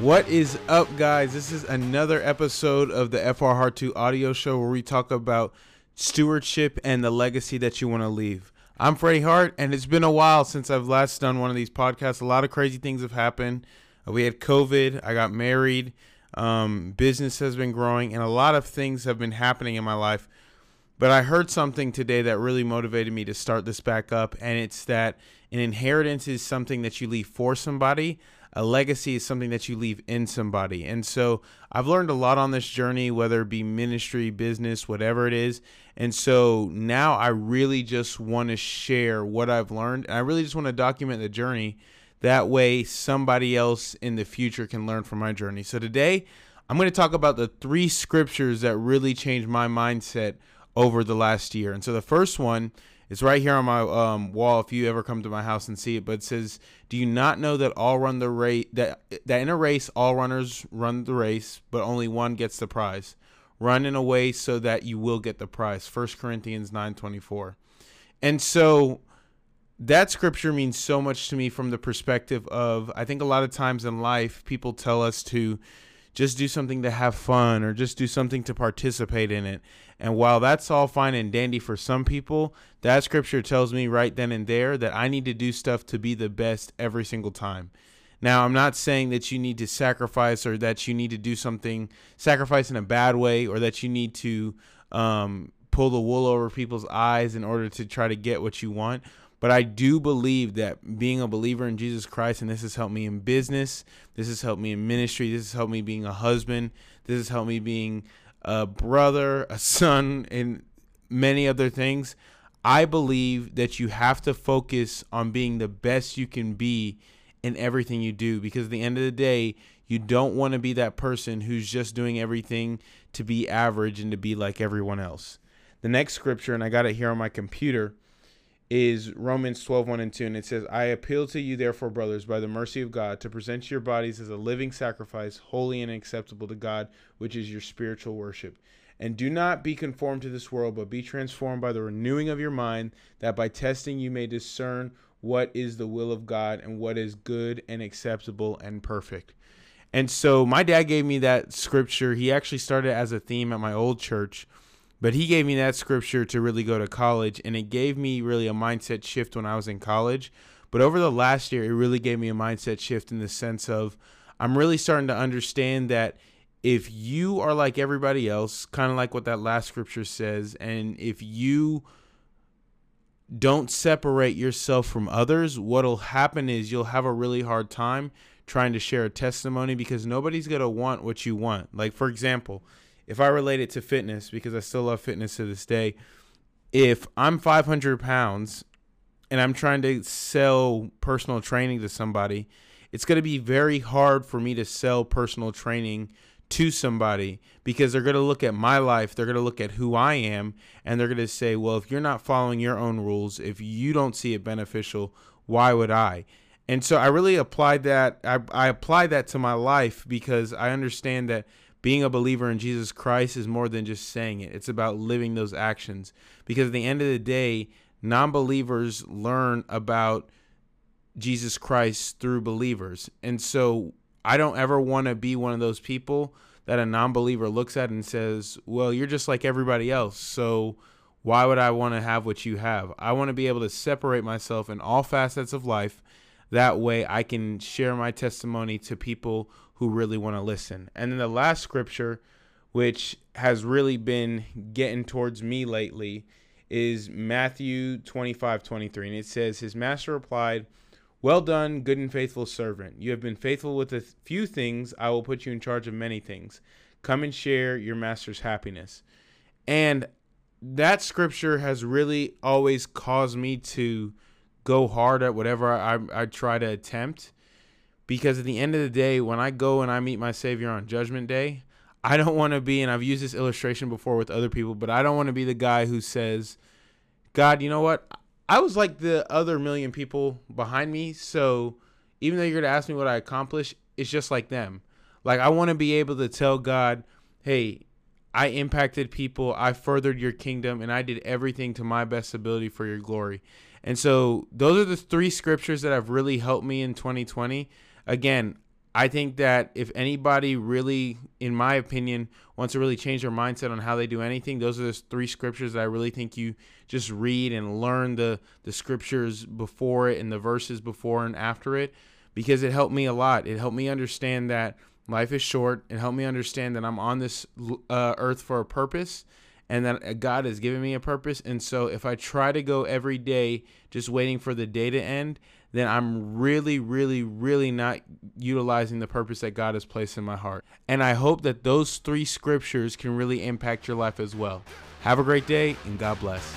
What is up, guys? This is another episode of the FR Hart 2 audio show where we talk about stewardship and the legacy that you want to leave. I'm Freddie Hart, and it's been a while since I've last done one of these podcasts. A lot of crazy things have happened. We had COVID, I got married, um, business has been growing, and a lot of things have been happening in my life. But I heard something today that really motivated me to start this back up, and it's that an inheritance is something that you leave for somebody. A legacy is something that you leave in somebody. And so I've learned a lot on this journey, whether it be ministry, business, whatever it is. And so now I really just want to share what I've learned. And I really just want to document the journey. That way, somebody else in the future can learn from my journey. So today, I'm going to talk about the three scriptures that really changed my mindset over the last year. And so the first one is right here on my um, wall. If you ever come to my house and see it, but it says, "Do you not know that all run the race? That that in a race, all runners run the race, but only one gets the prize. Run in a way so that you will get the prize." First Corinthians nine twenty four. And so that scripture means so much to me from the perspective of I think a lot of times in life people tell us to just do something to have fun or just do something to participate in it. And while that's all fine and dandy for some people, that scripture tells me right then and there that I need to do stuff to be the best every single time. Now, I'm not saying that you need to sacrifice or that you need to do something, sacrifice in a bad way, or that you need to um, pull the wool over people's eyes in order to try to get what you want. But I do believe that being a believer in Jesus Christ, and this has helped me in business, this has helped me in ministry, this has helped me being a husband, this has helped me being a brother, a son, and many other things. I believe that you have to focus on being the best you can be in everything you do because at the end of the day, you don't want to be that person who's just doing everything to be average and to be like everyone else. The next scripture, and I got it here on my computer, is Romans 12, 1 and 2. And it says, I appeal to you, therefore, brothers, by the mercy of God, to present your bodies as a living sacrifice, holy and acceptable to God, which is your spiritual worship. And do not be conformed to this world, but be transformed by the renewing of your mind, that by testing you may discern what is the will of God and what is good and acceptable and perfect. And so my dad gave me that scripture. He actually started as a theme at my old church, but he gave me that scripture to really go to college. And it gave me really a mindset shift when I was in college. But over the last year, it really gave me a mindset shift in the sense of I'm really starting to understand that if you are like everybody else, kind of like what that last scripture says, and if you don't separate yourself from others, what'll happen is you'll have a really hard time trying to share a testimony because nobody's going to want what you want. Like, for example, if I relate it to fitness, because I still love fitness to this day, if I'm 500 pounds and I'm trying to sell personal training to somebody, it's going to be very hard for me to sell personal training to somebody because they're going to look at my life, they're going to look at who I am, and they're going to say, well, if you're not following your own rules, if you don't see it beneficial, why would I? And so I really applied that. I, I applied that to my life because I understand that being a believer in Jesus Christ is more than just saying it. It's about living those actions. Because at the end of the day, non believers learn about Jesus Christ through believers. And so I don't ever want to be one of those people that a non believer looks at and says, well, you're just like everybody else. So why would I want to have what you have? I want to be able to separate myself in all facets of life. That way I can share my testimony to people who really want to listen. And then the last scripture, which has really been getting towards me lately, is Matthew 25 23. And it says, His master replied, Well done, good and faithful servant. You have been faithful with a few things. I will put you in charge of many things. Come and share your master's happiness. And that scripture has really always caused me to go hard at whatever I, I try to attempt. Because at the end of the day, when I go and I meet my Savior on Judgment Day, I don't want to be, and I've used this illustration before with other people, but I don't want to be the guy who says, God, you know what? I was like the other million people behind me. So even though you're going to ask me what I accomplished, it's just like them. Like, I want to be able to tell God, hey, I impacted people, I furthered your kingdom, and I did everything to my best ability for your glory. And so those are the three scriptures that have really helped me in 2020. Again, I think that if anybody really, in my opinion, wants to really change their mindset on how they do anything, those are the three scriptures that I really think you just read and learn the the scriptures before it and the verses before and after it because it helped me a lot. It helped me understand that life is short. It helped me understand that I'm on this uh, earth for a purpose and that uh, God has given me a purpose. And so if I try to go every day just waiting for the day to end, then I'm really, really, really not utilizing the purpose that God has placed in my heart. And I hope that those three scriptures can really impact your life as well. Have a great day and God bless.